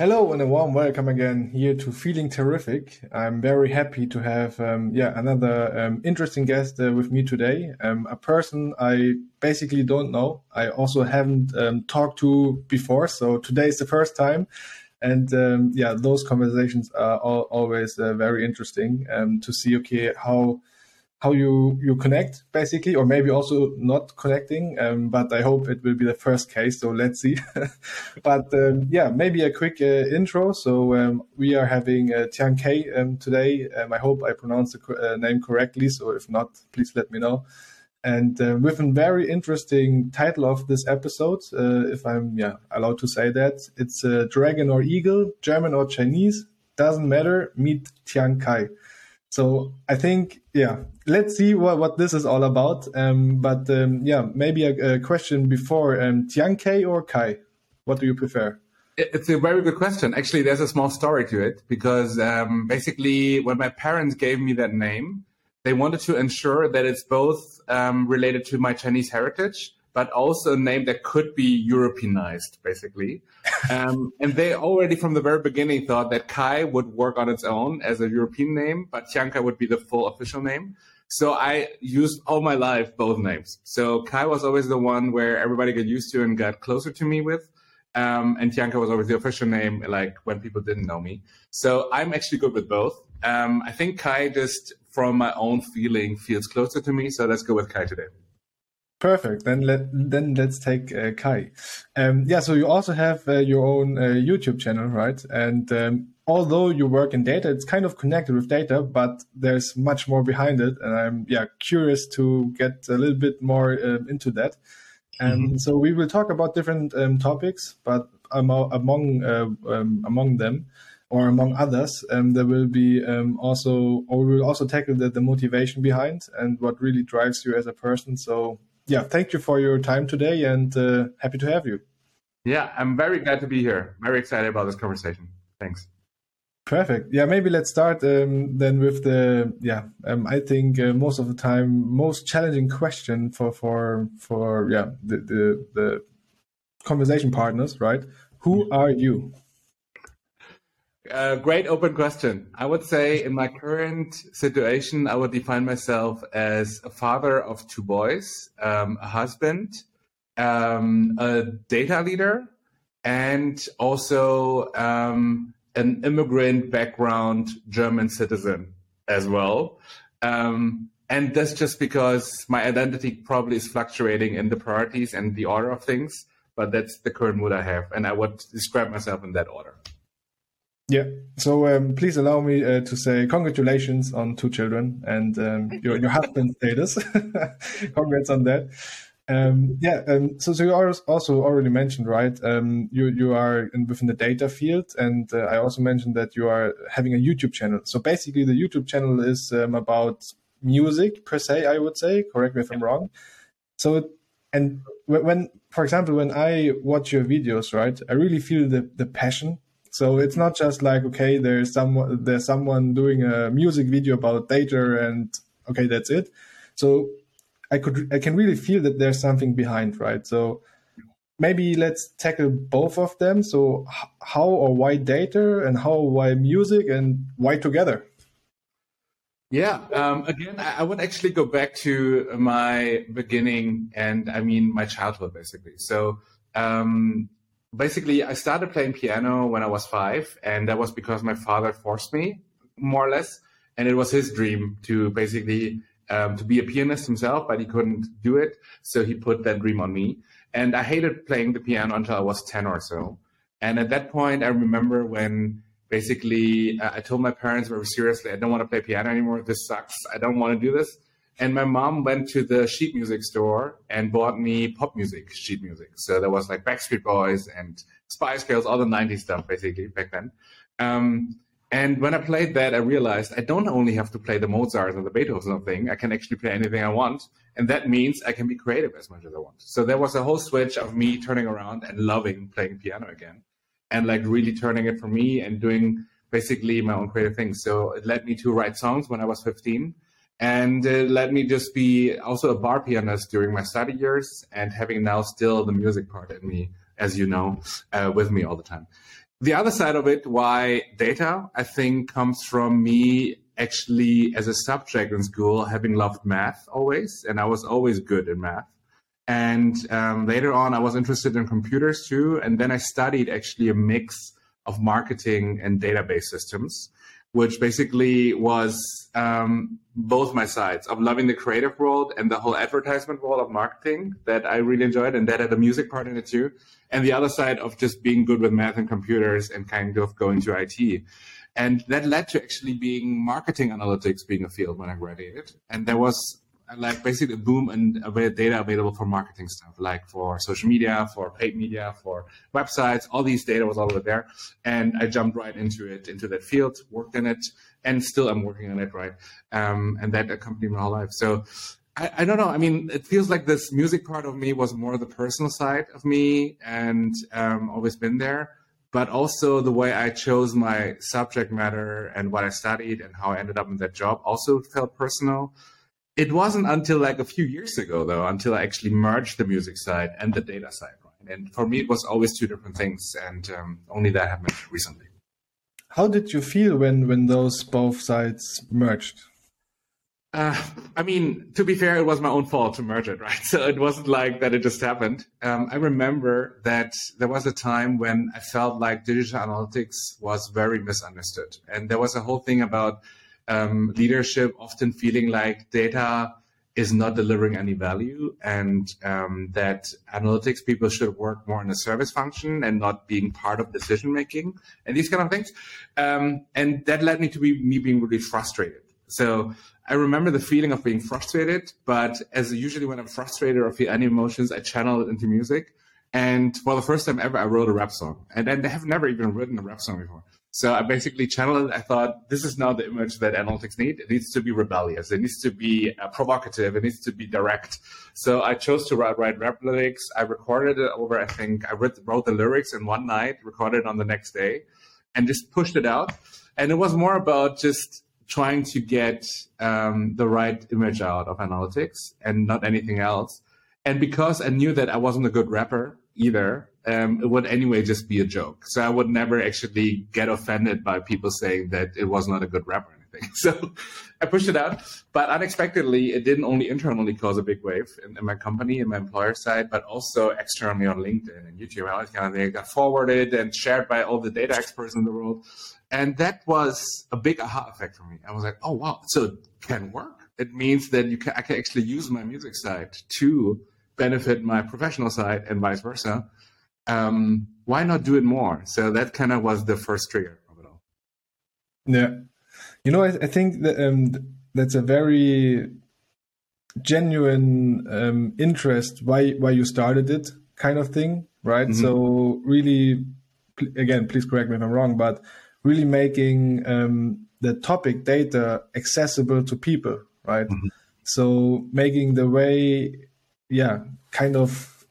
Hello and a warm welcome again here to Feeling Terrific. I'm very happy to have um, yeah another um, interesting guest uh, with me today. Um, a person I basically don't know. I also haven't um, talked to before, so today is the first time. And um, yeah, those conversations are all, always uh, very interesting um, to see. Okay, how how you you connect basically or maybe also not connecting um, but i hope it will be the first case so let's see. But um, yeah maybe a quick uh, intro. So um, we are having uh, tian K um, today. Um, i hope i pronounced the uh, name correctly so if not please let me know. And uh, with a very interesting title of this episode uh, if i'm yeah allowed to say that it's uh, dragon or eagle german or chinese doesn't matter meet tian kai so I think, yeah, let's see what, what this is all about. Um, but um, yeah, maybe a, a, question before um, Tian Kai or Kai? What do you prefer? It's a very good question. Actually, there's a small story to it because um, basically, when my parents gave me that name, they wanted to ensure that it's both um, related to my Chinese heritage but also a name that could be Europeanized, basically. Um, and they already from the very beginning thought that Kai would work on its own as a European name, but Tian Kai would be the full official name. So I used all my life both names. So Kai was always the one where everybody got used to and got closer to me with. Um, and Tian Kai was always the official name, like when people didn't know me. So I'm actually good with both. Um, I think Kai just from my own feeling feels closer to me. So let's go with Kai today. Perfect. Then let then let's take uh, Kai. Um, yeah. So you also have uh, your own uh, YouTube channel, right? And um, although you work in data, it's kind of connected with data, but there's much more behind it. And I'm yeah curious to get a little bit more um, into that. And mm-hmm. so we will talk about different um, topics, but among among uh, um, among them or among others, um, there will be um, also, or we will also tackle the, the motivation behind and what really drives you as a person. So yeah, thank you for your time today and uh, happy to have you. Yeah, I'm very glad to be here. Very excited about this conversation. Thanks. Perfect. Yeah, maybe let's start um, then with the yeah. Um, I think uh, most of the time, most challenging question for for for yeah the the, the conversation partners, right? Who are you? Uh, great open question. I would say in my current situation, I would define myself as a father of two boys, um, a husband, um, a data leader, and also um, an immigrant background German citizen as well. Um, and that's just because my identity probably is fluctuating in the priorities and the order of things, but that's the current mood I have. And I would describe myself in that order. Yeah. So um, please allow me uh, to say congratulations on two children and um, your your husband status. Congrats on that. Um, yeah. Um, so so you also already mentioned right. Um, you you are in, within the data field, and uh, I also mentioned that you are having a YouTube channel. So basically, the YouTube channel is um, about music per se. I would say. Correct me if I'm wrong. So and when, for example, when I watch your videos, right, I really feel the the passion so it's not just like okay, there's someone there's someone doing a music video about data and okay, that's it. So I could I can really feel that there's something behind, right? So maybe let's tackle both of them. So how or why data and how why music and why together? Yeah, um, again, I would actually go back to my beginning and I mean my childhood basically. So um, basically I started playing piano when I was five, and that was because my father forced me, more or less. And it was his dream to basically um, to be a pianist himself, but he couldn't do it, so he put that dream on me. And I hated playing the piano until I was ten or so. And at that point, I remember when basically uh, I told my parents very seriously, I don't want to play piano anymore. This sucks. I don't want to do this. And my mom went to the sheet music store and bought me pop music, sheet music. So there was like Backstreet Boys and Spice Girls, all the 90s stuff basically back then. Um, and when I played that, I realized I don't only have to play the Mozart or the Beethoven thing. I can actually play anything I want. And that means I can be creative as much as I want. So there was a whole switch of me turning around and loving playing piano again and like really turning it for me and doing basically my own creative things. So it led me to write songs when I was 15 and uh, let me just be also a bar pianist during my study years and having now still the music part in me as you know uh, with me all the time the other side of it, why data, I think, comes from me actually as a subject in school having loved math always, and I was always good in math. And um, later on, I was interested in computers too, and then I studied actually a mix of marketing and database systems, which basically was um, both my sides of loving the creative world and the whole advertisement world of marketing that I really enjoyed, and that had a music part in it too, and the other side of just being good with math and computers and kind of going to IT. And that led to actually being marketing analytics being a field when I graduated. And there was like basically a boom and data available for marketing stuff, like for social media, for paid media, for websites. All these data was all over there, and I jumped right into it, into that field, worked in it, and still I'm working on it, right? Um, and that accompanied my whole life. So I, I, don't know. I mean, it feels like this music part of me was more the personal side of me, and um, always been there but also the way I chose my subject matter and what I studied and how I ended up in that job also felt personal. It wasn't until like a few years ago, though, until I actually merged the music side and the data side. Right? And for me, it was always two different things, and um, only that happened recently. How did you feel when when those both sides merged? Uh, I mean, to be fair, it was my own fault to merge it, right? So it wasn't like that it just happened. Um, I remember that there was a time when I felt like digital analytics was very misunderstood. And there was a whole thing about um, leadership often feeling like data is not delivering any value and um, that analytics people should work more in a service function and not being part of decision making and these kind of things. Um, and that led me to be me being really frustrated. So I remember the feeling of being frustrated, but as usually when I'm frustrated or feel any emotions, I channel it into music. And for the first time ever, I wrote a rap song. And I have never even written a rap song before. So I basically channeled it. I thought, this is now the image that analytics need. It needs to be rebellious. It needs to be uh, provocative. It needs to be direct. So I chose to write, write rap lyrics. I recorded it over, I think, I wrote, the lyrics in one night, recorded on the next day, and just pushed it out. And it was more about just trying to get um, the right image out of analytics and not anything else. And because I knew that I wasn't a good rapper either, um, it would anyway just be a joke. So I would never actually get offended by people saying that it was not a good rapper or anything. So I pushed it out, but unexpectedly, it didn't only internally cause a big wave in, in my company, in my employer side, but also externally on LinkedIn and YouTube. All kind of got forwarded and shared by all the data experts in the world. And that was a big aha effect for me. I was like, oh, wow, so it can work. It means that you can, I can actually use my music side to benefit my professional side and vice versa. Um, why not do it more? So that kind of was the first trigger of it all. Yeah. You know, I, I think that um, that's a very genuine um, interest why why you started it kind of thing right mm-hmm. so really again please correct me if i'm wrong but really making um, the topic data accessible to people, right? Mm-hmm. So making the way, yeah, kind of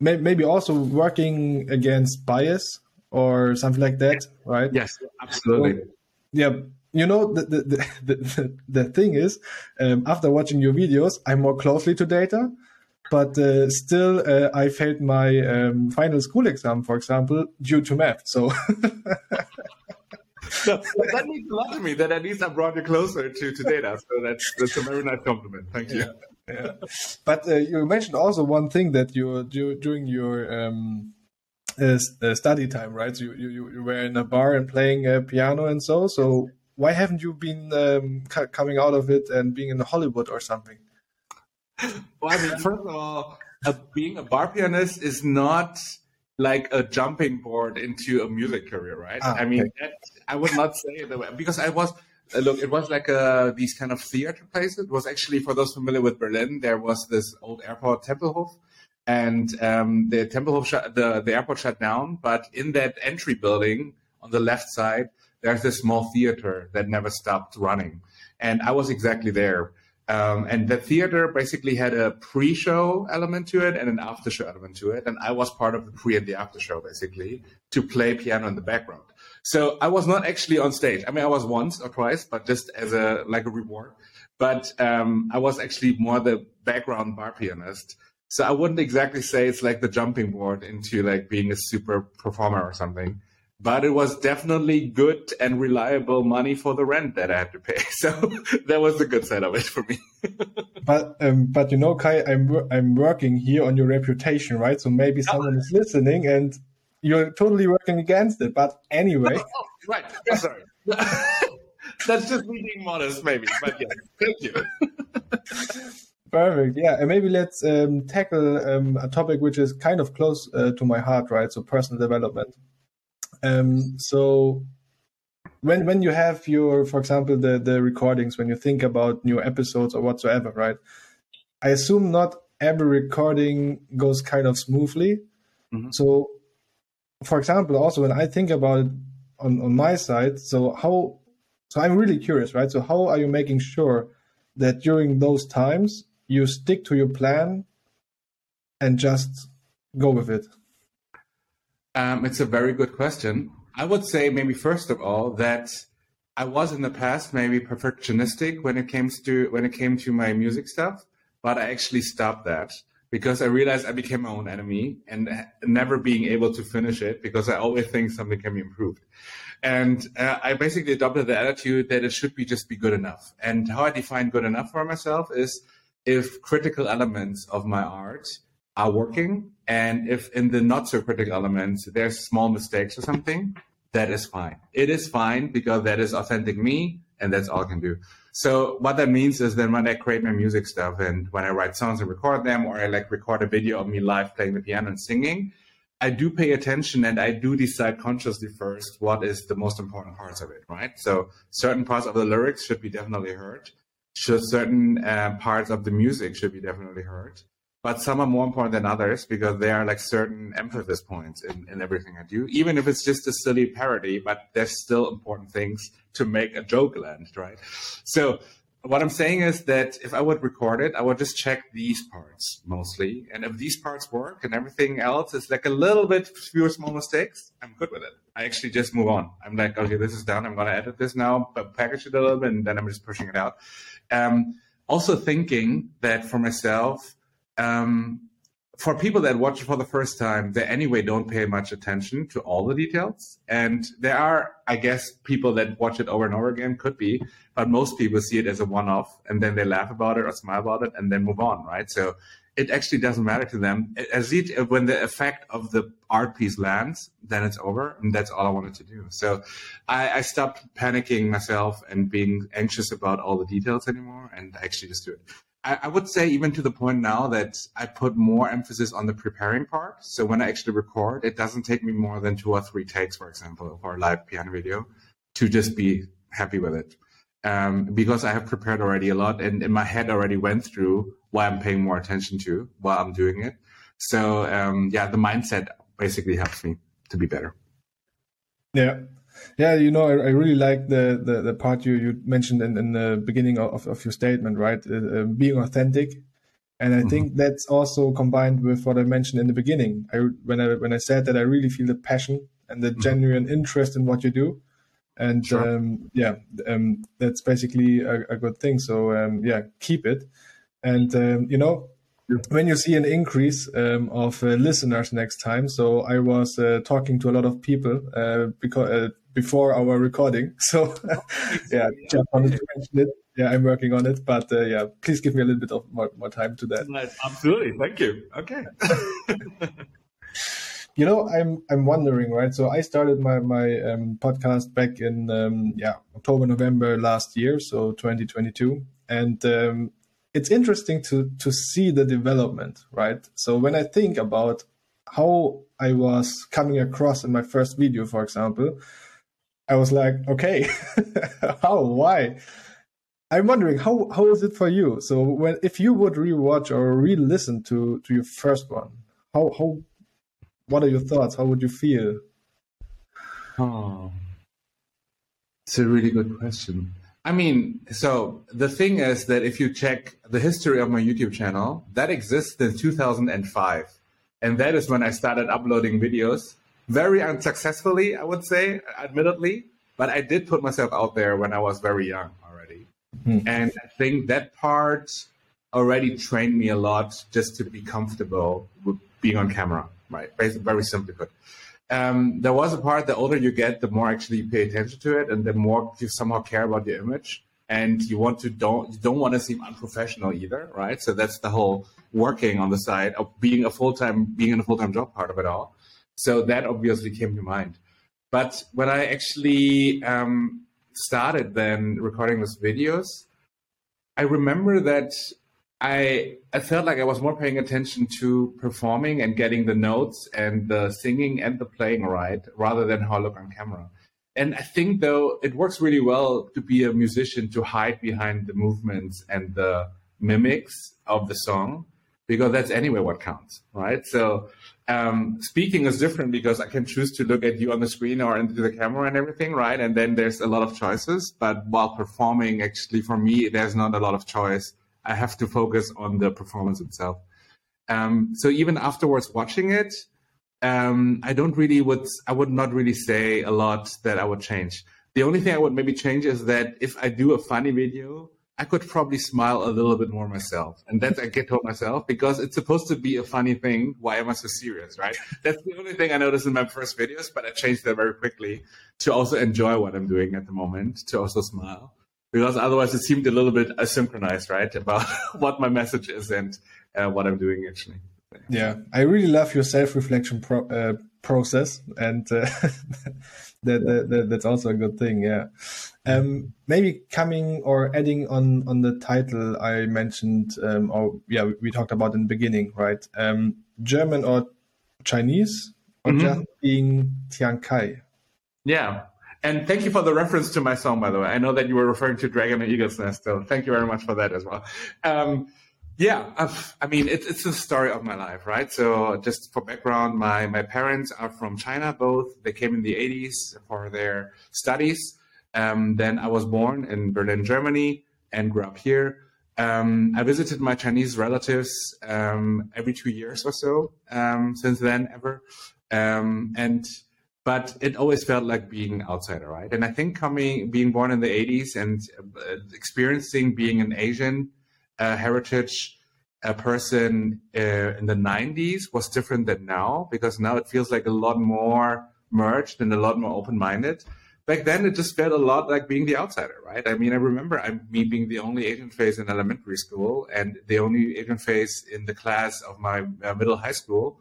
may- maybe also working against bias or something like that, right? Yes, absolutely. So, yeah, you know the the the, the, the thing is, um, after watching your videos, I'm more closely to data, but uh, still uh, I failed my um, final school exam, for example, due to math. So no, that means a lot to me. That at least I brought you closer to, to data. So that's that's a very nice compliment. Thank you. Yeah. Yeah. But uh, you mentioned also one thing that you during your um, uh, uh, study time, right? So you, you you were in a bar and playing a piano and so. So why haven't you been um, coming out of it and being in Hollywood or something? well, I mean, first of all, being a bar pianist is not like a jumping board into a music career, right? Ah, I mean, okay. that, I would not say that way because I was uh, look, it was like a, uh, these kind of theater places. It was actually for those familiar with Berlin, there was this old airport Tempelhof, and um, the Tempelhof the the airport shut down. But in that entry building on the left side, there's this small theater that never stopped running, and I was exactly there. Um, and the theater basically had a pre-show element to it and an after-show element to it. And I was part of the pre and the after-show basically to play piano in the background. So I was not actually on stage. I mean, I was once or twice, but just as a like a reward. But um, I was actually more the background bar pianist. So I wouldn't exactly say it's like the jumping board into like being a super performer or something. but it was definitely good and reliable money for the rent that I had to pay. So that was the good side of it for me. but um, but you know, Kai, I'm I'm working here on your reputation, right? So maybe someone is listening and you're totally working against it. But anyway, oh, right. sorry. That's just me being modest, maybe. But yeah, thank you. Perfect. Yeah, and maybe let's um, tackle um, a topic which is kind of close uh, to my heart, right? So personal development. Um, so when when you have your, for example, the the recordings, when you think about new episodes or whatsoever, right? I assume not every recording goes kind of smoothly. Mm-hmm. So, for example, also when I think about it on on my side, so how, so I'm really curious, right? So how are you making sure that during those times you stick to your plan and just go with it? Um, it's a very good question. I would say maybe first of all that I was in the past maybe perfectionistic when it came to when it came to my music stuff, but I actually stopped that because I realized I became my own enemy and never being able to finish it because I always think something can be improved. And uh, I basically adopted the attitude that it should be just be good enough. And how I define good enough for myself is if critical elements of my art are working. And if in the not so critical elements, there's small mistakes or something, that is fine. It is fine because that is authentic me and that's all I can do. So what that means is then when I create my music stuff and when I write songs and record them, or I like record a video of me live playing the piano and singing, I do pay attention and I do decide consciously first what is the most important parts of it, right? So certain parts of the lyrics should be definitely heard. Should certain uh, parts of the music should be definitely heard but some are more important than others because they are like certain emphasis points in, in everything I do. Even if it's just a silly parody, but there's still important things to make a joke land, right? So what I'm saying is that if I would record it, I would just check these parts mostly. And if these parts work and everything else is like a little bit fewer small mistakes, I'm good with it. I actually just move on. I'm like, okay, this is done. I'm going to edit this now, but package it a little bit, and then I'm just pushing it out. Um, also thinking that for myself, um, for people that watch it for the first time, they anyway don't pay much attention to all the details. And there are, I guess, people that watch it over and over again, could be, but most people see it as a one off and then they laugh about it or smile about it and then move on, right? So it actually doesn't matter to them. As it, when the effect of the art piece lands, then it's over. And that's all I wanted to do. So I, I stopped panicking myself and being anxious about all the details anymore and actually just do it. I, would say even to the point now that I put more emphasis on the preparing part. So when I actually record, it doesn't take me more than two or three takes, for example, for a live piano video to just be happy with it. Um, because I have prepared already a lot and in my head already went through what I'm paying more attention to while I'm doing it. So um, yeah, the mindset basically helps me to be better. Yeah, yeah, you know, I, I really like the, the, the part you, you mentioned in, in the beginning of, of your statement, right? Uh, uh, being authentic. And I mm-hmm. think that's also combined with what I mentioned in the beginning. I, when I when I said that I really feel the passion and the mm-hmm. genuine interest in what you do, and sure. um, yeah, um, that's basically a, a, good thing. So um, yeah, keep it. And um, you know, when you see an increase um, of uh, listeners next time so i was uh, talking to a lot of people uh, because uh, before our recording. So yeah just wanted to mention it. Yeah i'm working on it but uh, yeah please give me a little bit of more, more time to that. Absolutely. Thank you. Okay. You know i'm i'm wondering right? So i started my my um, podcast back in um, yeah october november last year so 2022 and um, it's interesting to to see the development, right? So when I think about how I was coming across in my first video, for example, I was like, okay, how, why? I'm wondering how how is it for you? So when if you would rewatch or re-listen to to your first one, how how what are your thoughts? How would you feel? Oh, it's a really good question. I mean, so the thing is that if you check the history of my YouTube channel, that exists in 2005. And that is when I started uploading videos. Very unsuccessfully, I would say, admittedly. But I did put myself out there when I was very young already. Mm-hmm. And I think that part already trained me a lot just to be comfortable with being on camera, right? Very simply put. um, there was a part. The older you get, the more actually you pay attention to it, and the more you somehow care about your image, and you want to don't you don't want to seem unprofessional either, right? So that's the whole working on the side of being a full time being in a full time job part of it all. So that obviously came to mind. But when I actually um, started then recording those videos, I remember that I I felt like I was more paying attention to performing and getting the notes and the singing and the playing right rather than how I look on camera. And I think though it works really well to be a musician to hide behind the movements and the mimics of the song because that's anyway what counts, right? So um, speaking is different because I can choose to look at you on the screen or into the camera and everything, right? And then there's a lot of choices. But while performing, actually, for me, there's not a lot of choice. I have to focus on the performance itself. Um, so even afterwards watching it, um, I don't really would I would not really say a lot that I would change. The only thing I would maybe change is that if I do a funny video, I could probably smile a little bit more myself. And that's I get told myself because it's supposed to be a funny thing. Why am I so serious, right? That's the only thing I noticed in my first videos, but I changed that very quickly to also enjoy what I'm doing at the moment, to also smile. Because otherwise it seemed a little bit asynchronized, right? About what my message is and uh, what I'm doing actually. Yeah, I really love your self-reflection pro- uh, process, and uh, that, that, that, that's also a good thing. Yeah, um, maybe coming or adding on on the title I mentioned, um, or yeah, we, we, talked about in the beginning, right? Um, German or Chinese, or mm-hmm. just being Tian Kai. Yeah. And thank you for the reference to my song, by the way. I know that you were referring to Dragon and Eagle's Nest, so thank you very much for that as well. Um, yeah, I've, i mean, it, it's the story of my life, right? So, just for background, my my parents are from China. Both they came in the '80s for their studies. Um, then I was born in Berlin, Germany, and grew up here. Um, I visited my Chinese relatives um, every two years or so um, since then, ever. Um, and but it always felt like being an outsider, right? And I think coming, being born in the '80s and uh, experiencing being an Asian uh, heritage a person uh, in the 90s was different than now because now it feels like a lot more merged and a lot more open-minded. Back then it just felt a lot like being the outsider right? I mean i remember I'm, me being the only asian face in elementary school and the only asian face in the class of my uh, middle high school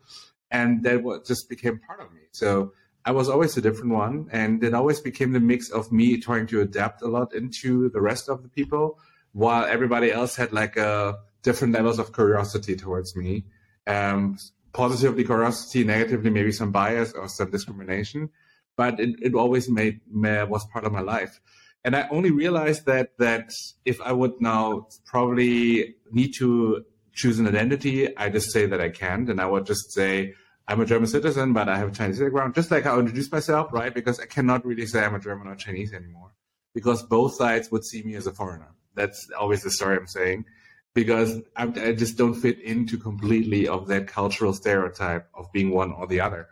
and that just became part of me. So i was always a different one and it always became the mix of me trying to adapt a lot into the rest of the people while everybody else had like a different levels of curiosity towards me. Um, positively curiosity, negatively maybe some bias or some discrimination, but it, it always made was part of my life. And I only realized that that if I would now probably need to choose an identity, I just say that I can't, and I would just say I'm a German citizen, but I have a Chinese background, just like I introduced myself, right? Because I cannot really say I'm a German or Chinese anymore, because both sides would see me as a foreigner. That's always the story I'm saying, because I, I just don't fit into completely of that cultural stereotype of being one or the other.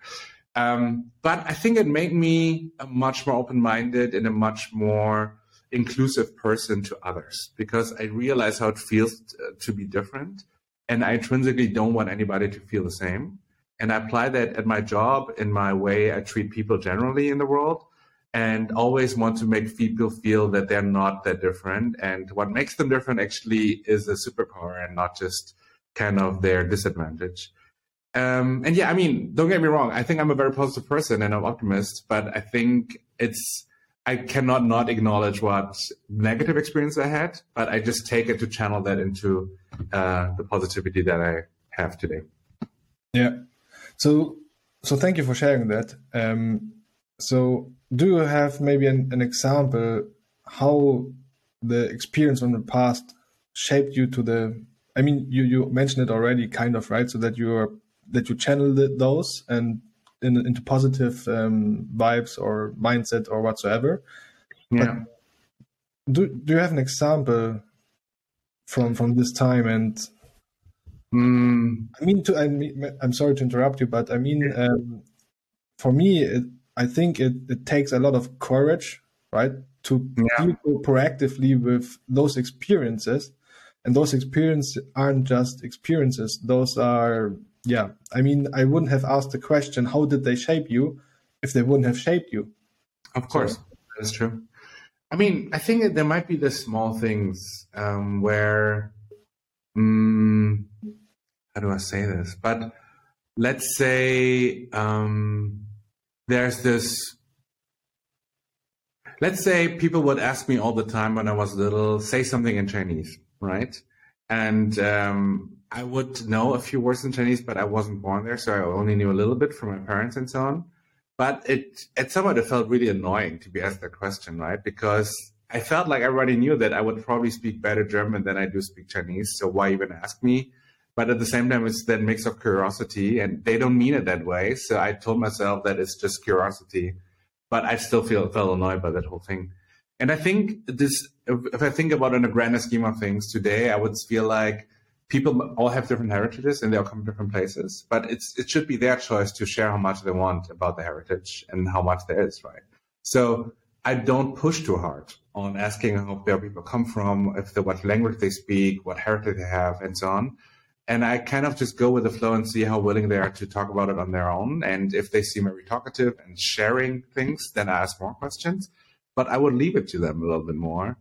Um, but I think it made me a much more open-minded and a much more inclusive person to others because I realize how it feels to be different, and I intrinsically don't want anybody to feel the same. And I apply that at my job in my way I treat people generally in the world and always want to make people feel that they're not that different. And what makes them different actually is a superpower and not just kind of their disadvantage. Um, and yeah, I mean, don't get me wrong. I think I'm a very positive person and I'm optimist, but I think it's, I cannot not acknowledge what negative experience I had, but I just take it to channel that into uh, the positivity that I have today. Yeah. So, so thank you for sharing that. Um, so do you have maybe an, an example how the experience from the past shaped you to the i mean you you mentioned it already kind of right? So that you are that you channel those and in, into positive um, vibes or mindset or whatsoever. Yeah. but do do you have an example from from this time and mm. i mean to i mean i'm sorry to interrupt you but i mean um, for me it, I think it, it takes a lot of courage, right, to yeah. deal proactively with those experiences. And those experiences aren't just experiences; those are yeah, I mean, I wouldn't have asked the question, how did they shape you, if they wouldn't have shaped you. Of course, so, that's true. I mean, I think there might be the small things um, where, um, how do I say this? But let's say um, there's this. Let's say people would ask me all the time when I was little, say something in Chinese, right? And um, I would know a few words in Chinese, but I wasn't born there, so I only knew a little bit from my parents and so on. But it at some point it felt really annoying to be asked that question, right? Because I felt like everybody knew that I would probably speak better German than I do speak Chinese. So why even ask me? But at the same time, it's that mix of curiosity, and they don't mean it that way. So I told myself that it's just curiosity, but I still feel felt annoyed by that whole thing. And I think this, if I think about in a grander scheme of things today, I would feel like people all have different heritages and they all come from different places, but it's it should be their choice to share how much they want about the heritage and how much there is, right? So I don't push too hard on asking how where people come from, if what language they speak, what heritage they have, and so on. And I kind of just go with the flow and see how willing they are to talk about it on their own. And if they seem very talkative and sharing things, then I ask more questions. But I would leave it to them a little bit more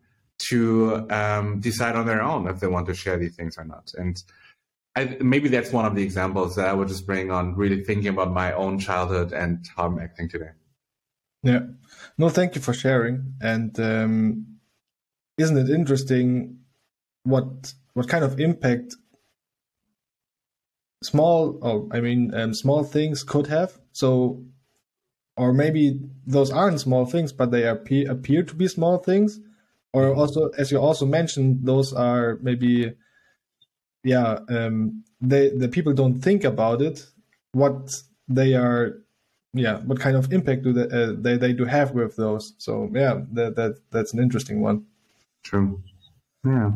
to um, decide on their own if they want to share these things or not. And I, maybe that's one of the examples that I would just bring on really thinking about my own childhood and how I'm acting today. Yeah. No, thank you for sharing. And um, isn't it interesting what what kind of impact small, oh, I mean, um, small things could have? So, or maybe those aren't small things, but they appear appear to be small things. Or also as you also mentioned those are maybe yeah um they the people don't think about it what they are yeah what kind of impact do they uh, they, they do have with those. So yeah that, that that's an interesting one. True. Yeah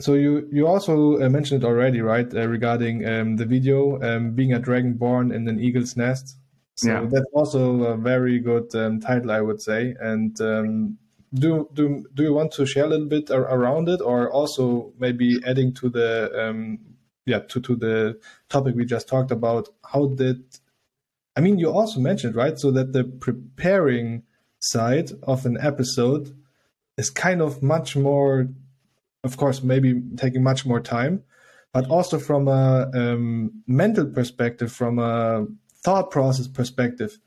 so you you also uh, mentioned it already right uh, regarding um, the video um, being a dragon born in an eagle's nest so yeah. that's also a very good um, title i would say and um, do do do you want to share a little bit around it, or also maybe adding to the um, yeah to to the topic we just talked about? How did I mean? You also mentioned right, so that the preparing side of an episode is kind of much more, of course, maybe taking much more time, but also from a um, mental perspective, from a thought process perspective.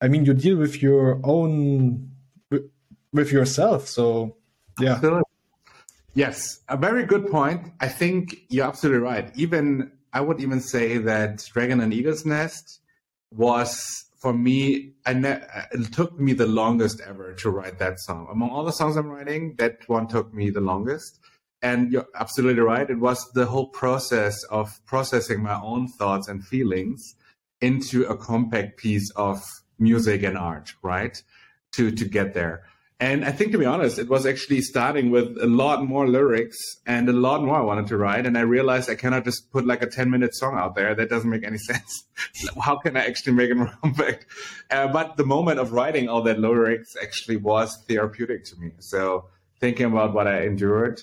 I mean, you deal with your own with yourself. So, yeah. Absolutely. Yes, a very good point. I think you're absolutely right. Even I would even say that Dragon and Eagle's Nest was for me. It took me the longest ever to write that song. Among all the songs I'm writing, that one took me the longest. And you're absolutely right. It was the whole process of processing my own thoughts and feelings into a compact piece of music and art, right? To to get there. And I think, to be honest, it was actually starting with a lot more lyrics and a lot more I wanted to write. And I realized I cannot just put like a 10 minute song out there. That doesn't make any sense. How can I actually make it compact? Uh, but the moment of writing all that lyrics actually was therapeutic to me. So thinking about what I endured,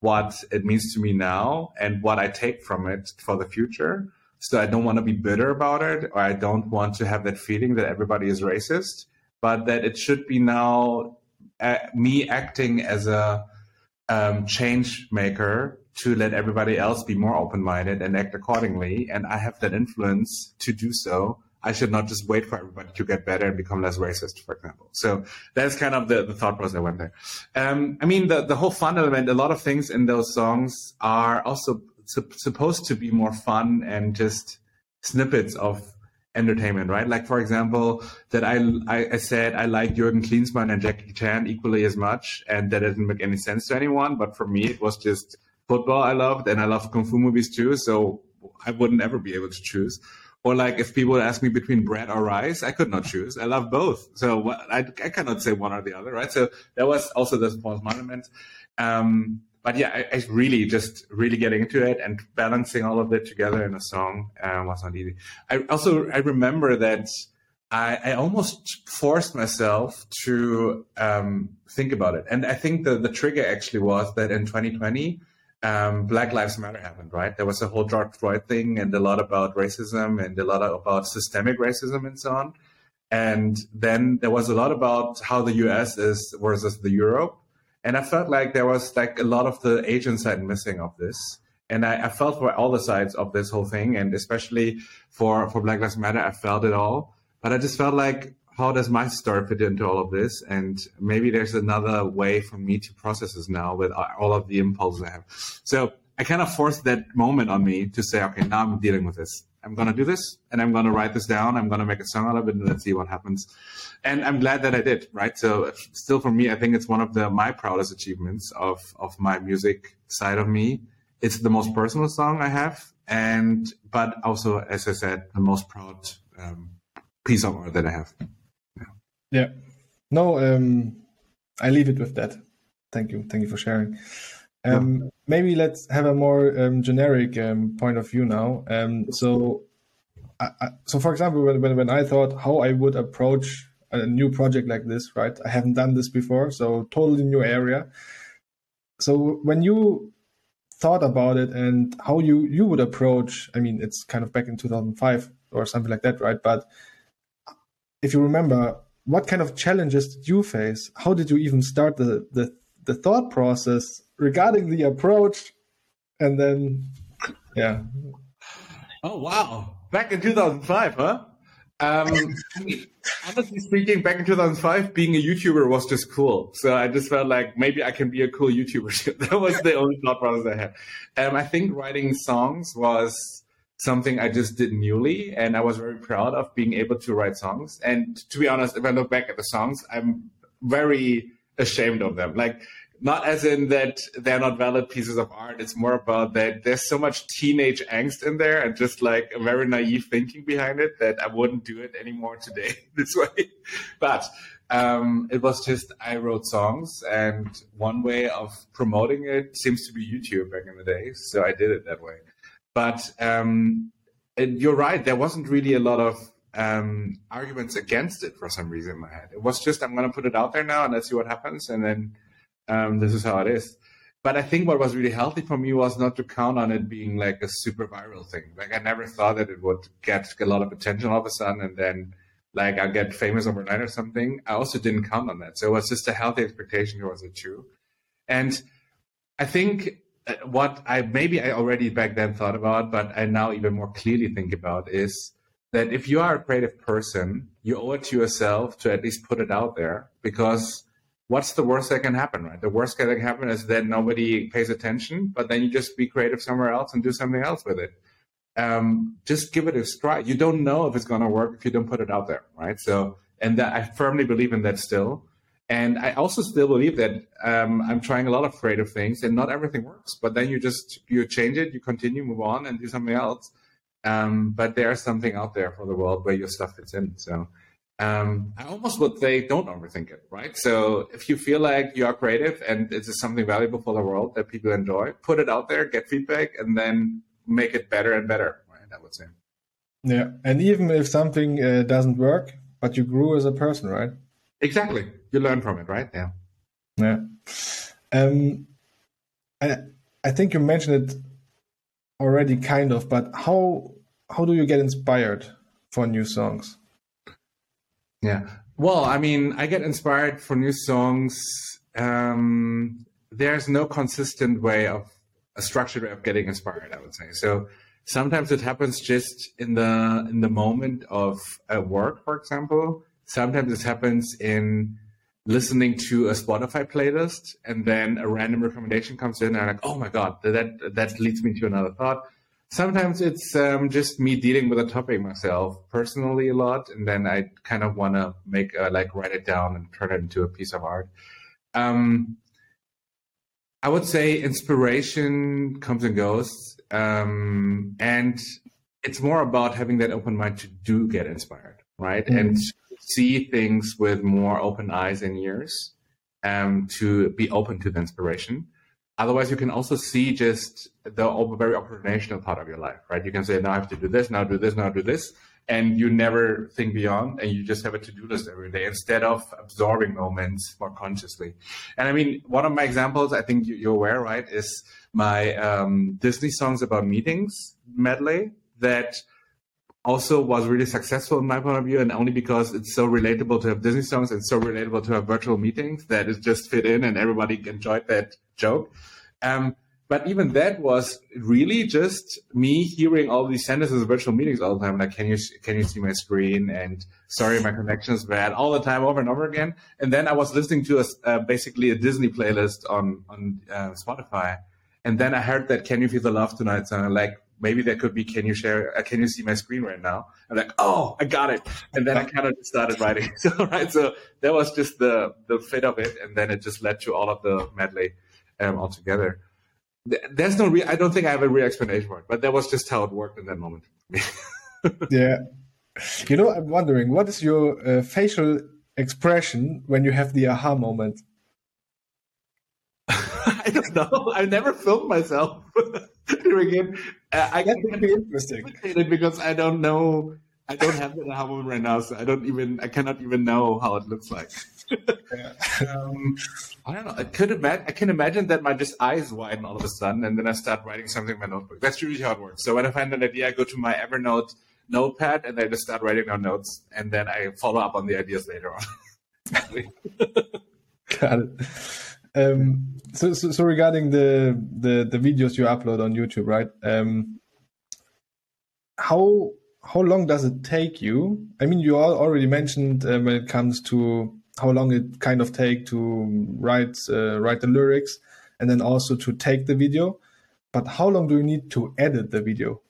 what it means to me now, and what I take from it for the future. So I don't want to be bitter about it, or I don't want to have that feeling that everybody is racist, but that it should be now me acting as a um, change maker to let everybody else be more open minded and act accordingly. And I have that influence to do so. I should not just wait for everybody to get better and become less racist, for example. So that's kind of the, the thought process I went there. Um, I mean, the, the whole fun element, a lot of things in those songs are also su- supposed to be more fun and just snippets of entertainment, right? Like for example, that I, I, I said I like Jürgen Klinsmann and Jackie Chan equally as much, and that didn't make any sense to anyone. But for me, it was just football I loved, and I love kung fu movies too. So I wouldn't ever be able to choose. Or like if people ask me between bread or rice, I could not choose. I love both. So I, I cannot say one or the other, right? So that was also the false monument. Um, but yeah, I, I, really just really getting into it and balancing all of it together in a song uh, was not easy. I also I remember that I, I almost forced myself to um, think about it, and I think the the trigger actually was that in 2020 um, Black Lives Matter happened, right? There was a whole George Floyd thing and a lot about racism and a lot about systemic racism and so on. And then there was a lot about how the US is versus the Europe. And I felt like there was like a lot of the Asian side missing of this. And I, I felt for all the sides of this whole thing, and especially for, for Black Lives Matter, I felt it all. But I just felt like how does my story fit into all of this? And maybe there's another way for me to process this now with all of the impulses I have. So I kind of forced that moment on me to say, okay, now I'm dealing with this. I'm going to do this and I'm going to write this down. I'm going to make a song out of it and let's see what happens. And I'm glad that I did, right? So still for me, I think it's one of the, my proudest achievements of, of my music side of me. It's the most personal song I have. And, but also, as I said, the most proud um, piece of art that I have. Yeah. No, um, I leave it with that. Thank you. Thank you for sharing. Um, yeah. Maybe let's have a more um, generic um, point of view now. Um, so, I, I, so for example, when, when, when I thought how I would approach a new project like this, right? I haven't done this before, so totally new area. So when you thought about it and how you you would approach, I mean, it's kind of back in 2005 or something like that, right? But if you remember, what kind of challenges did you face? How did you even start the, the, the thought process regarding the approach? And then, yeah. Oh, wow. Back in 2005, huh? Um, honestly speaking, back in 2005, being a YouTuber was just cool. So I just felt like maybe I can be a cool YouTuber. that was the only thought process I had. Um, I think writing songs was something I just did newly, and I was very proud of being able to write songs. And to be honest, if I look back at the songs, I'm very ashamed of them. Like, not as in that they're not valid pieces of art. It's more about that there's so much teenage angst in there and just like a very naive thinking behind it that I wouldn't do it anymore today this way. But um, it was just I wrote songs, and one way of promoting it seems to be YouTube back in the day. So I did it that way. But um, you're right. There wasn't really a lot of um, arguments against it for some reason in my head. It was just I'm going to put it out there now and let's see what happens, and then um, this is how it is. But I think what was really healthy for me was not to count on it being like a super viral thing. Like I never thought that it would get a lot of attention all of a sudden, and then like I get famous overnight or something. I also didn't count on that, so it was just a healthy expectation towards it too. And I think what I maybe I already back then thought about, but I now even more clearly think about is that if you are a creative person, you owe it to yourself to at least put it out there because what's the worst that can happen, right? The worst that can happen is that nobody pays attention, but then you just be creative somewhere else and do something else with it. Um, just give it a try. You don't know if it's going to work if you don't put it out there, right? So, and that, I firmly believe in that still. And I also still believe that um, I'm trying a lot of creative things, and not everything works. But then you just you change it, you continue, move on, and do something else. Um, but there's something out there for the world where your stuff fits in. So um, I almost would say don't overthink it, right? So if you feel like you are creative and it is something valuable for the world that people enjoy, put it out there, get feedback, and then make it better and better. Right? I would say. Yeah, and even if something uh, doesn't work, but you grew as a person, right? Exactly. You learn from it, right? Yeah. Yeah. Um, I I think you mentioned it already, kind of. But how how do you get inspired for new songs? Yeah. Well, I mean, I get inspired for new songs. Um, there's no consistent way of a structured way of getting inspired. I would say so. Sometimes it happens just in the in the moment of a work, for example sometimes this happens in listening to a Spotify playlist and then a random recommendation comes in and I'm like, oh my God, that, that leads me to another thought. Sometimes it's um, just me dealing with a topic myself personally a lot. And then I kind of want to make, uh, like write it down and turn it into a piece of art. Um, I would say inspiration comes and goes. Um, and it's more about having that open mind to do get inspired, right? Mm-hmm. And see things with more open eyes and ears um, to be open to the inspiration. Otherwise, you can also see just the very operational part of your life, right? You can say, now I have to do this, now do this, now do this. and you never think beyond and you just have a to-do list every day instead of absorbing moments more consciously and i mean one of my examples i think you're aware right is my um, disney songs about meetings medley that also was really successful in my point of view and only because it's so relatable to have disney songs and so relatable to have virtual meetings that it just fit in and everybody enjoyed that joke um, but even that was really just me hearing all these sentences of virtual meetings all the time. Like, can you can you see my screen? And sorry, my connection is bad. All the time, over and over again. And then I was listening to a, uh, basically a Disney playlist on on uh, Spotify, and then I heard that "Can You Feel the Love Tonight" song. Like, maybe that could be "Can you share? Uh, can you see my screen right now?" I'm like, "Oh, I got it!" And then I kind of just started writing. So right, so that was just the the fit of it, and then it just led to all of the medley um, altogether there's no real. I don't think I have a real explanation for it, but that was just how it worked in that moment. yeah, you know, I'm wondering what is your uh, facial expression when you have the aha moment. I don't know. I never filmed myself doing it. Uh, I that would be interesting because I don't know. I don't have that moment right now, so I don't even. I cannot even know how it looks like um, I don't know. I could imagine. I can imagine that my just eyes widen all of a sudden, and then I start writing something in my notebook. That's usually how it works. So when I find an idea, I go to my Evernote notepad and I just start writing down notes, and then I follow up on the ideas later on. Got it. Um, so, so, so, regarding the, the the videos you upload on YouTube, right? Um, how how long does it take you? I mean, you already mentioned uh, when it comes to how long it kind of take to write uh, write the lyrics and then also to take the video but how long do you need to edit the video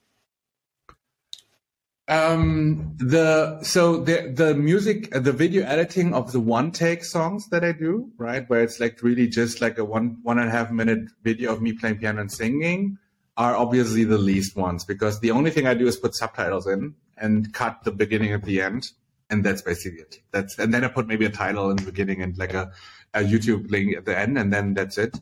um the so the the music the video editing of the one take songs that i do right where it's like really just like a one one and a half minute video of me playing piano and singing are obviously the least ones because the only thing i do is put subtitles in and cut the beginning at the end and that's basically it. That's and then I put maybe a title in the beginning and like a, a YouTube link at the end, and then that's it.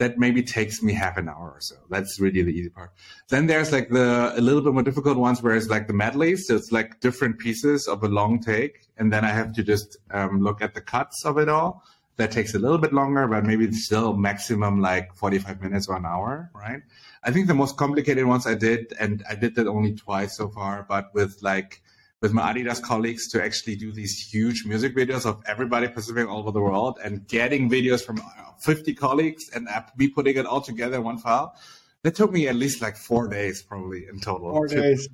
That maybe takes me half an hour or so. That's really the easy part. Then there's like the a little bit more difficult ones where it's like the medleys. So it's like different pieces of a long take, and then I have to just um, look at the cuts of it all. That takes a little bit longer, but maybe still maximum like 45 minutes or an hour, right? I think the most complicated ones I did, and I did that only twice so far, but with like with my Adidas colleagues to actually do these huge music videos of everybody participating all over the world and getting videos from 50 colleagues and be putting it all together in one file. That took me at least like four days, probably in total. Four days.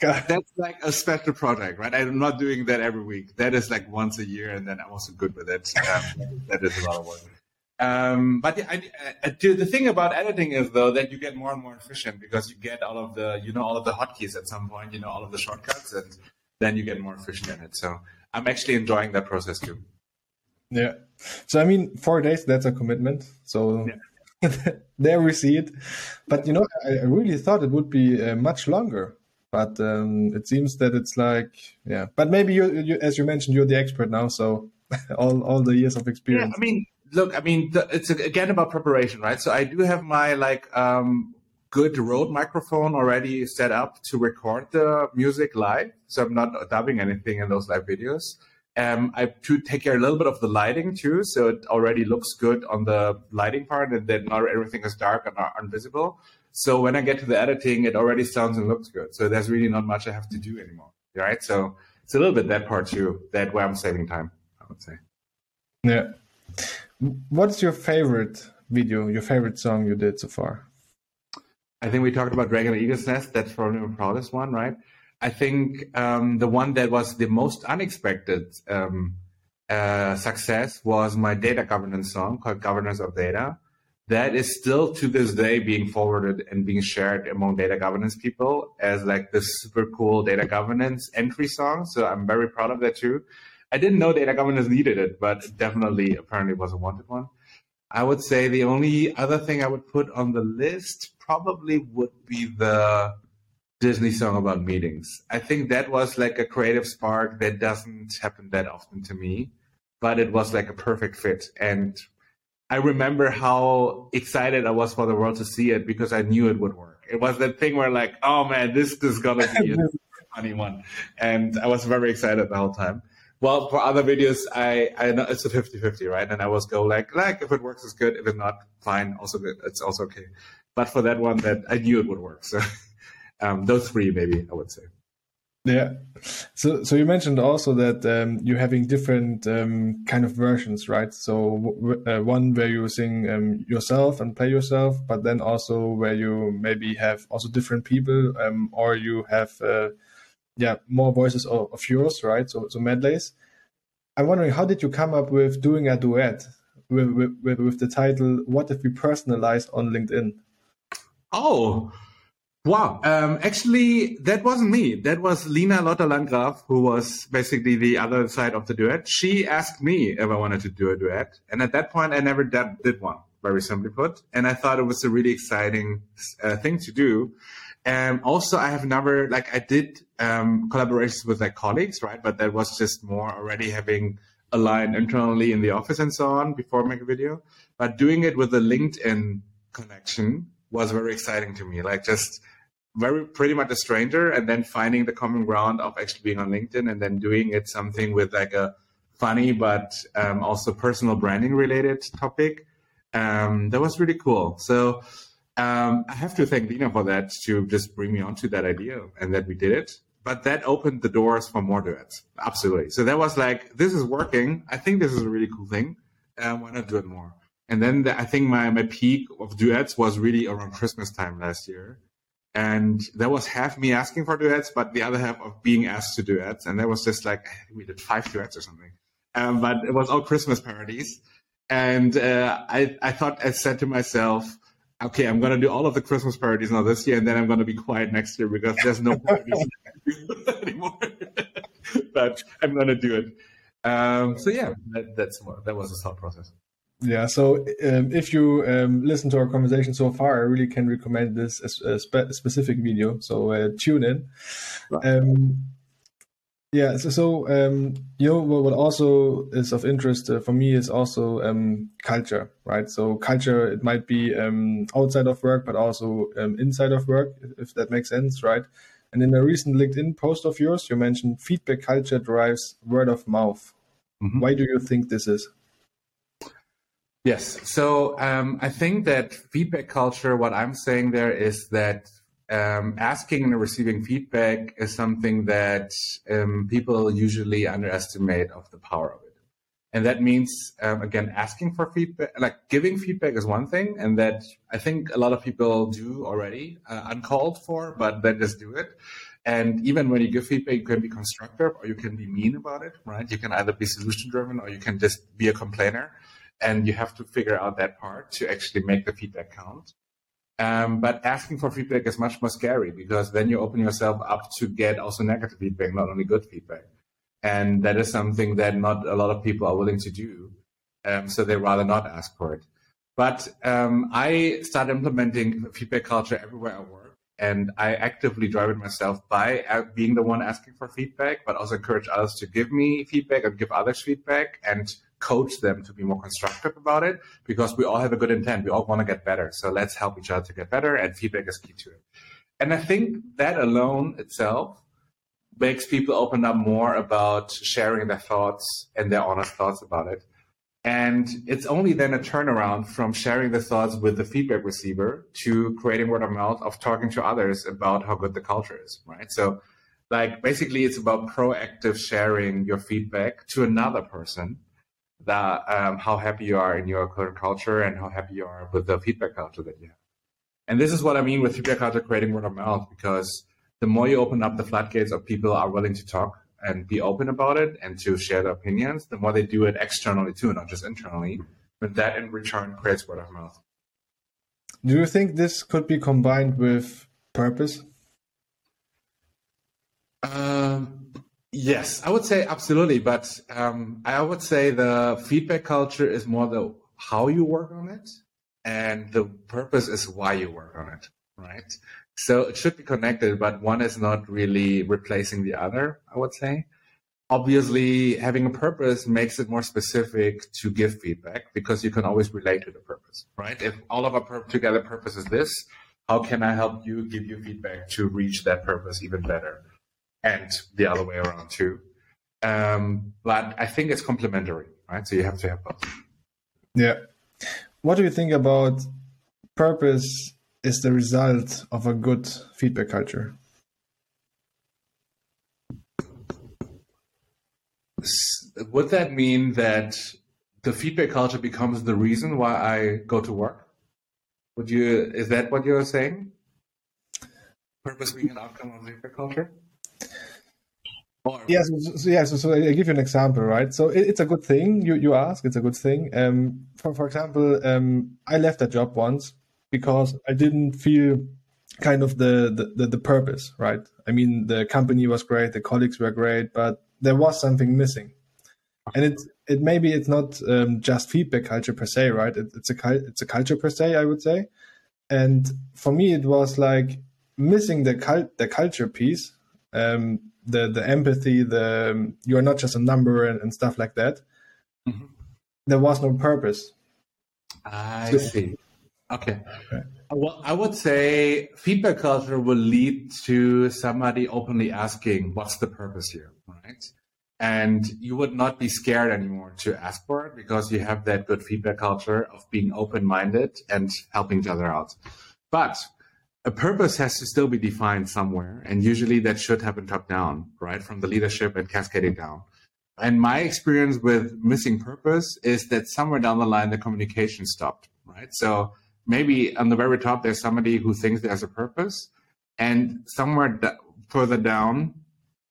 That's like a special project, right? I'm not doing that every week. That is like once a year, and then I'm also good with it. Um, that is a lot of work. Um, but I, I, the thing about editing is though that you get more and more efficient because you get all of the, you know, all of the hotkeys at some point, you know, all of the shortcuts, and then you get more efficient in it. So I'm actually enjoying that process too. Yeah. So I mean, four days that's a commitment. So yeah. there we see it. But you know, I, I really thought it would be uh, much longer. But um, it seems that it's like, yeah. But maybe you, you, as you mentioned, you're the expert now, so all all the years of experience. Yeah, I mean, look, I mean, the, it's again about preparation, right? So I do have my like um, good Rode microphone already set up to record the music live. So I'm not dubbing anything in those live videos. Um, I to take care a little bit of the lighting too, so it already looks good on the lighting part, and then not everything is dark and invisible. So when I get to the editing, it already sounds and looks good. So there's really not much I have to do anymore, right? So it's a little bit that part too, that where I'm saving time, I would say. Yeah. What's your favorite video, your favorite song you did so far? I think we talked about Dragon Eagle's Nest. That's probably the proudest one, right? I think um, the one that was the most unexpected um, uh, success was my data governance song called Governance of Data. That is still to this day being forwarded and being shared among data governance people as like this super cool data governance entry song. So I'm very proud of that too. I didn't know data governance needed it, but definitely apparently was a wanted one. I would say the only other thing I would put on the list probably would be the Disney song about meetings. I think that was like a creative spark that doesn't happen that often to me, but it was like a perfect fit. And I remember how excited I was for the world to see it because I knew it would work. It was that thing where like, oh man, this is gonna be a funny one. And I was very excited the whole time. Well, for other videos, I, I know it's a 50 50, right? And I was go like, like, if it works, it's good. If it's not, fine. Also, it's also okay. But for that one, that I knew it would work. So, um, those three, maybe I would say. Yeah. So, so you mentioned also that um, you're having different um, kind of versions, right? So uh, one where you sing um, yourself and play yourself, but then also where you maybe have also different people, um, or you have, uh, yeah, more voices of, of, yours, right? So, so medleys. I'm wondering, how did you come up with doing a duet with, with, with the title "What If We personalize on LinkedIn"? Oh. Wow. Um, actually, that wasn't me. That was Lina Lotta Landgraf, who was basically the other side of the duet. She asked me if I wanted to do a duet. And at that point, I never did, did one, very simply put. And I thought it was a really exciting uh, thing to do. And also, I have never, like, I did um, collaborations with like colleagues, right? But that was just more already having a line internally in the office and so on before I make a video. But doing it with a LinkedIn connection was very exciting to me. Like, just very pretty much a stranger and then finding the common ground of actually being on LinkedIn and then doing it something with like a funny but um, also personal branding related topic. Um, that was really cool. So um, I have to thank Lina for that to just bring me onto that idea and that we did it. But that opened the doors for more duets. Absolutely. So that was like, this is working. I think this is a really cool thing. Um, why not do it more? And then the, I think my, my peak of duets was really around Christmas time last year and that was half me asking for duets, but the other half of being asked to duets. And that was just like, we did five duets or something. Um, but it was all Christmas parodies. And uh, I, I thought, I said to myself, okay, I'm going to do all of the Christmas parodies now this year, and then I'm going to be quiet next year because there's no parodies anymore. but I'm going to do it. Um, so yeah, that, that's that was the thought process. Yeah, so um, if you um, listen to our conversation so far, I really can recommend this as a spe- specific video. So uh, tune in. Right. Um, yeah, so, so um, you know what, what, also is of interest uh, for me is also um, culture, right? So culture it might be um, outside of work, but also inside of work, if, if that makes sense, right? And in a recent LinkedIn post of yours, you mentioned feedback culture drives word of mouth. Mm-hmm. Why do you think this is? Yes. So um, I think that feedback culture, what I'm saying there is that um, asking and receiving feedback is something that um, people usually underestimate of the power of it. And that means, um, again, asking for feedback, like giving feedback is one thing. And that I think a lot of people do already, uh, uncalled for, but then just do it. And even when you give feedback, you can be constructive or you can be mean about it, right? You can either be solution driven or you can just be a complainer and you have to figure out that part to actually make the feedback count. Um, but asking for feedback is much more scary because then you open yourself up to get also negative feedback, not only good feedback. And that is something that not a lot of people are willing to do. Um, so they rather not ask for it. But um, I started implementing feedback culture everywhere I work. And I actively drive it myself by uh, being the one asking for feedback, but also encourage others to give me feedback and give others feedback and coach them to be more constructive about it because we all have a good intent. We all want to get better. So let's help each other to get better and feedback is key to it. And I think that alone itself makes people open up more about sharing their thoughts and their honest thoughts about it. And it's only then a turnaround from sharing the thoughts with the feedback receiver to creating word of mouth of talking to others about how good the culture is, right? So like basically it's about proactive sharing your feedback to another person that um, how happy you are in your current culture and how happy you are with the feedback culture that you have. And this is what I mean with feedback culture creating word of mouth, because the more you open up the floodgates of people are willing to talk and be open about it and to share their opinions, the more they do it externally too, not just internally. But that in return creates word of mouth. Do you think this could be combined with purpose? Um, Yes, I would say absolutely, but um, I would say the feedback culture is more the how you work on it, and the purpose is why you work on it, right? So it should be connected, but one is not really replacing the other. I would say. Obviously, having a purpose makes it more specific to give feedback because you can always relate to the purpose, right? If all of our pur- together purpose is this, how can I help you give you feedback to reach that purpose even better? And the other way around too. Um, but I think it's complementary, right? So you have to have both. Yeah. What do you think about purpose is the result of a good feedback culture? Would that mean that the feedback culture becomes the reason why I go to work? Would you? Is that what you're saying? Purpose being an outcome of feedback culture? Or... Yes, so, yeah. So, so, I give you an example, right? So it, it's a good thing. You you ask, it's a good thing. Um, for for example, um, I left a job once because I didn't feel kind of the, the the, the purpose, right? I mean, the company was great, the colleagues were great, but there was something missing and it's it maybe it's not um, just feedback culture per se, right? It, it's a it's a culture per se, I would say. And for me, it was like missing the cult the culture piece, um, the the empathy, the um, you are not just a number and, and stuff like that. Mm-hmm. There was no purpose. I so, see. Okay. okay. Well, I would say feedback culture will lead to somebody openly asking, "What's the purpose here?" Right? and you would not be scared anymore to ask for it because you have that good feedback culture of being open-minded and helping each other out but a purpose has to still be defined somewhere and usually that should happen top down right from the leadership and cascading down and my experience with missing purpose is that somewhere down the line the communication stopped right so maybe on the very top there's somebody who thinks there's a purpose and somewhere further down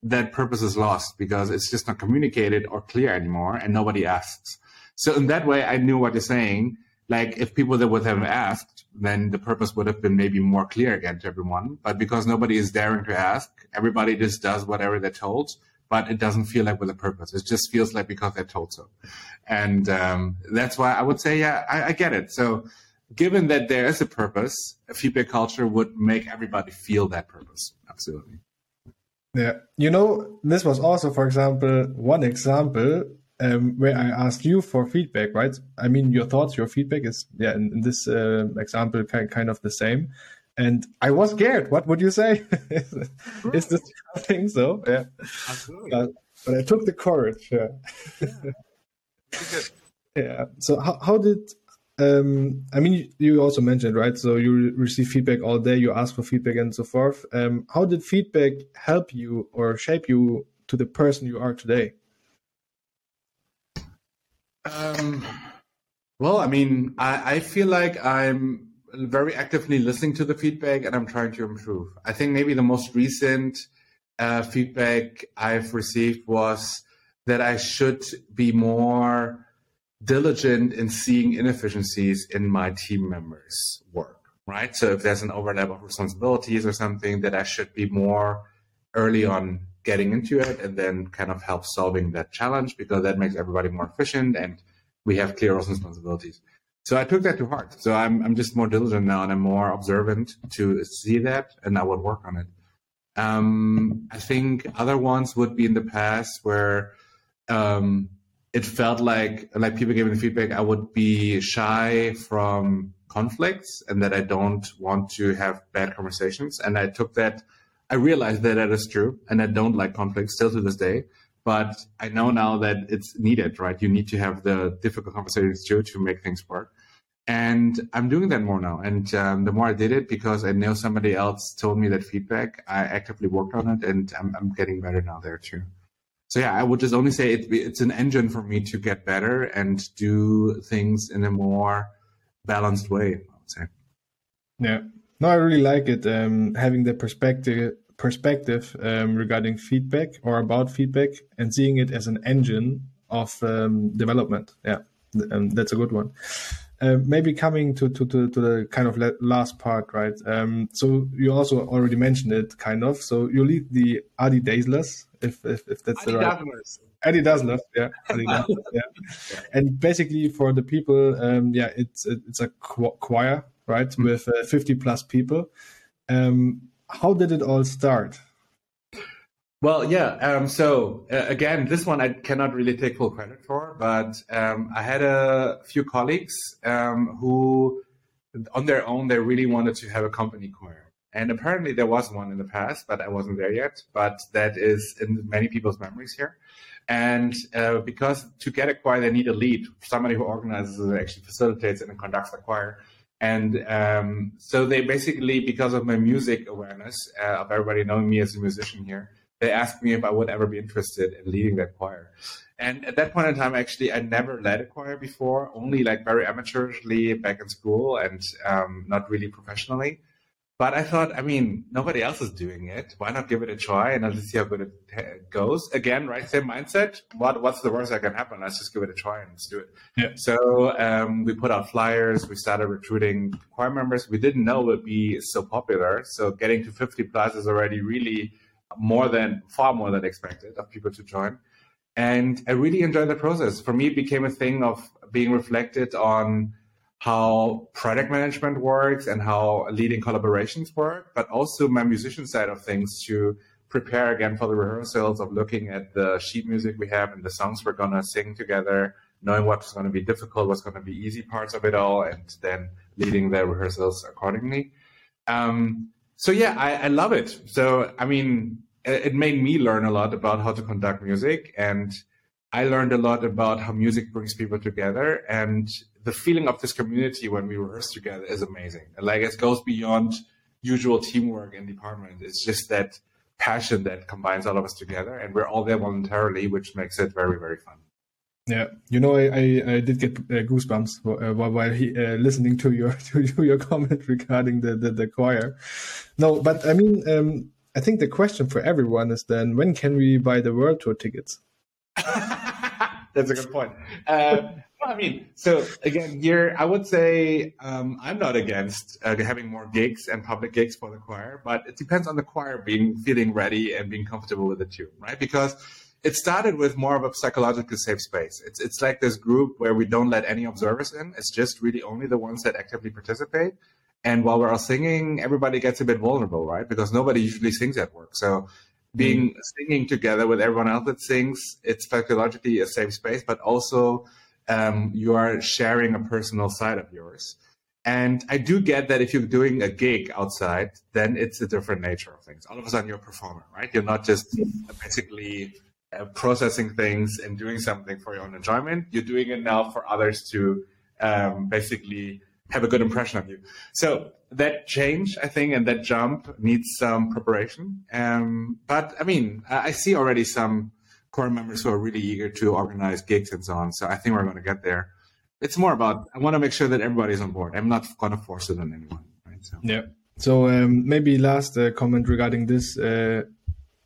that purpose is lost because it's just not communicated or clear anymore and nobody asks. So in that way, I knew what you're saying. Like if people that would have asked, then the purpose would have been maybe more clear again to everyone. But because nobody is daring to ask, everybody just does whatever they're told. But it doesn't feel like with a purpose. It just feels like because they're told so. And um, that's why I would say, yeah, I, I get it. So given that there is a purpose, a feedback culture would make everybody feel that purpose. Absolutely. Yeah, you know, this was also, for example, one example um, where I asked you for feedback, right? I mean, your thoughts, your feedback is, yeah, in, in this uh, example, kind, kind of the same. And I was scared. What would you say? is this thing so? Yeah. But, but I took the courage. Yeah. yeah. yeah. So how, how did um, I mean, you also mentioned, right? So you receive feedback all day, you ask for feedback and so forth. Um, how did feedback help you or shape you to the person you are today? Um, well, I mean, I, I feel like I'm very actively listening to the feedback and I'm trying to improve. I think maybe the most recent uh, feedback I've received was that I should be more diligent in seeing inefficiencies in my team members' work, right? So if there's an overlap of responsibilities or something, that I should be more early on getting into it and then kind of help solving that challenge because that makes everybody more efficient and we have clear responsibilities. So I took that to heart. So I'm I'm just more diligent now and I'm more observant to see that and I would work on it. Um, I think other ones would be in the past where um, it felt like like people me feedback I would be shy from conflicts and that I don't want to have bad conversations. And I took that, I realize that that is true, and I don't like conflict still to this day. But I know now that it's needed, right? You need to have the difficult conversations too to make things work. And I'm doing that more now. And um, the more I did it, because I know somebody else told me that feedback, I actively worked on it, and I'm, I'm getting better now there too so yeah, I would just only say it, it's an engine for me to get better and do things in a more balanced way. I would say. Yeah, no, I really like it. Um, having the perspective perspective um, regarding feedback or about feedback and seeing it as an engine of um, development. Yeah, um, that's a good one. Uh, maybe coming to, to, to, to, the kind of last part, right? Um, so you also already mentioned it, kind of. So you lead the Adi Dazzlers, if, if, if that's Adi the right. Dazzlers. Adi Dazzlers, yeah. Adi Dazzlers, yeah. And basically for the people, um, yeah, it's it's a choir, right, mm-hmm. with uh, 50 plus people. Um, how did it all start? Well, yeah. Um, so uh, again, this one I cannot really take full credit for, but um, I had a few colleagues um, who, on their own, they really wanted to have a company choir, And apparently there was one in the past, but I wasn't there yet. But that is in many people's memories here. And uh, because to get a choir, they need a lead, somebody who organizes and actually facilitates and conducts the choir. And um, so they basically, because of my music awareness, uh, of everybody knowing me as a musician here, they asked me if I would ever be interested in leading that choir. And at that point in time, actually, I never led a choir before, only like very amateurishly back in school and um, not really professionally. But I thought, I mean, nobody else is doing it. Why not give it a try and let's see how good it goes? Again, right? Same mindset. What What's the worst that can happen? Let's just give it a try and let's do it. Yeah. So um, we put out flyers. We started recruiting choir members. We didn't know it would be so popular. So getting to 50 plus is already really more than far more than expected of people to join. And I really enjoyed the process. For me, it became a thing of being reflected on how product management works and how leading collaborations work, but also my musician side of things to prepare again for the rehearsals of looking at the sheet music we have and the songs we're to sing together, knowing what's to be difficult, what's to be easy parts of it all, and then leading the rehearsals accordingly. Um, so yeah, I, I love it. So, I mean, it made me learn a lot about how to conduct music and I learned a lot about how music brings people together and the feeling of this community when we rehearse together is amazing. Like it goes beyond usual teamwork in department. It's just that passion that combines all of us together and we're all there voluntarily, which makes it very, very fun. Yeah, you know, I, I, I did get uh, goosebumps uh, while he, uh, listening to your to your comment regarding the, the, the choir. No, but I mean, um, I think the question for everyone is then when can we buy the world tour tickets? That's a good point. I mean, so again, here I would say um, I'm not against uh, having more gigs and public gigs for the choir, but it depends on the choir being feeling ready and being comfortable with the tune, right? Because it started with more of a psychological safe space. It's it's like this group where we don't let any observers in. It's just really only the ones that actively participate. And while we're all singing, everybody gets a bit vulnerable, right? Because nobody usually sings at work. So being mm. singing together with everyone else that sings, it's psychologically a safe space, but also um, you are sharing a personal side of yours. And I do get that if you're doing a gig outside, then it's a different nature of things. All of a sudden, you're a performer, right? You're not just basically uh, processing things and doing something for your own enjoyment. You're doing it now for others to um, basically have a good impression of you. So that change, I think, and that jump needs some preparation. Um, but I mean, I see already some core members who are really eager to organize gigs and so on. So I think we're going to get there. It's more about I want to make sure that everybody's on board. I'm not going to force it on anyone. Right? So. Yeah. So um, maybe last uh, comment regarding this. Uh,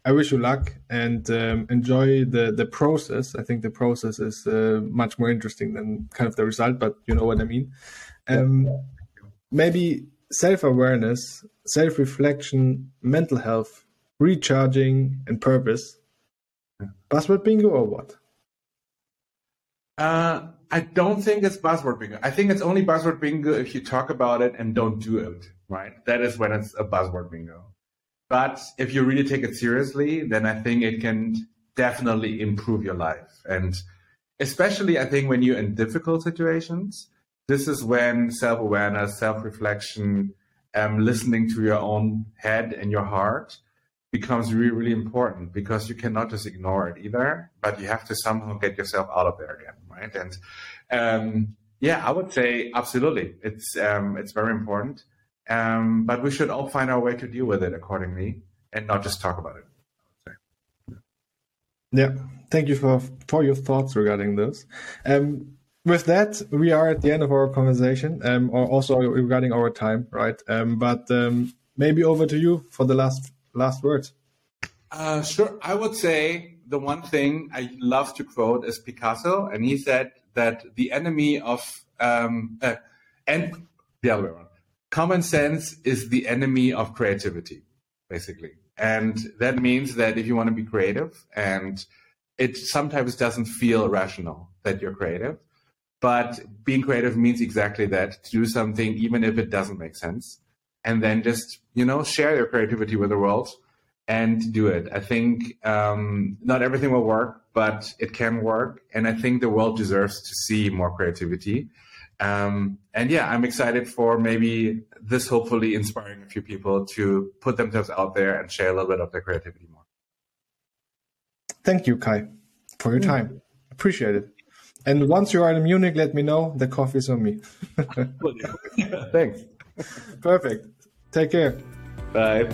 I wish you luck and um, enjoy the the process. I think the process is uh, much more interesting than kind of the result, but you know what I mean. Um, maybe self awareness, self reflection, mental health, recharging, and purpose. Buzzword bingo or what? Uh, I don't think it's buzzword bingo. I think it's only buzzword bingo if you talk about it and don't do it, right? That is when it's a buzzword bingo. But if you really take it seriously, then I think it can definitely improve your life. And especially, I think, when you're in difficult situations, this is when self awareness, self reflection, um, listening to your own head and your heart becomes really, really important because you cannot just ignore it either, but you have to somehow get yourself out of there again, right? And um, yeah, I would say absolutely, it's um, it's very important, um, but we should all find our way to deal with it accordingly and not just talk about it. Yeah, thank you for for your thoughts regarding this. Um, with that, we are at the end of our conversation, um, or also regarding our time, right? Um, but um, maybe over to you for the last last words. Uh, sure. I would say the one thing I love to quote is Picasso, and he said that the enemy of um, uh, and the other way around, common sense is the enemy of creativity, basically. And that means that if you want to be creative, and it sometimes doesn't feel rational that you're creative, but being creative means exactly that to do something, even if it doesn't make sense. And then just, you know, share your creativity with the world and do it. I think um, not everything will work, but it can work. And I think the world deserves to see more creativity. Um, and yeah, I'm excited for maybe this hopefully inspiring a few people to put themselves out there and share a little bit of their creativity more. Thank you, Kai, for your time. Appreciate it. And once you are in Munich, let me know. The coffee is on me. Thanks. Perfect. Take care. Bye.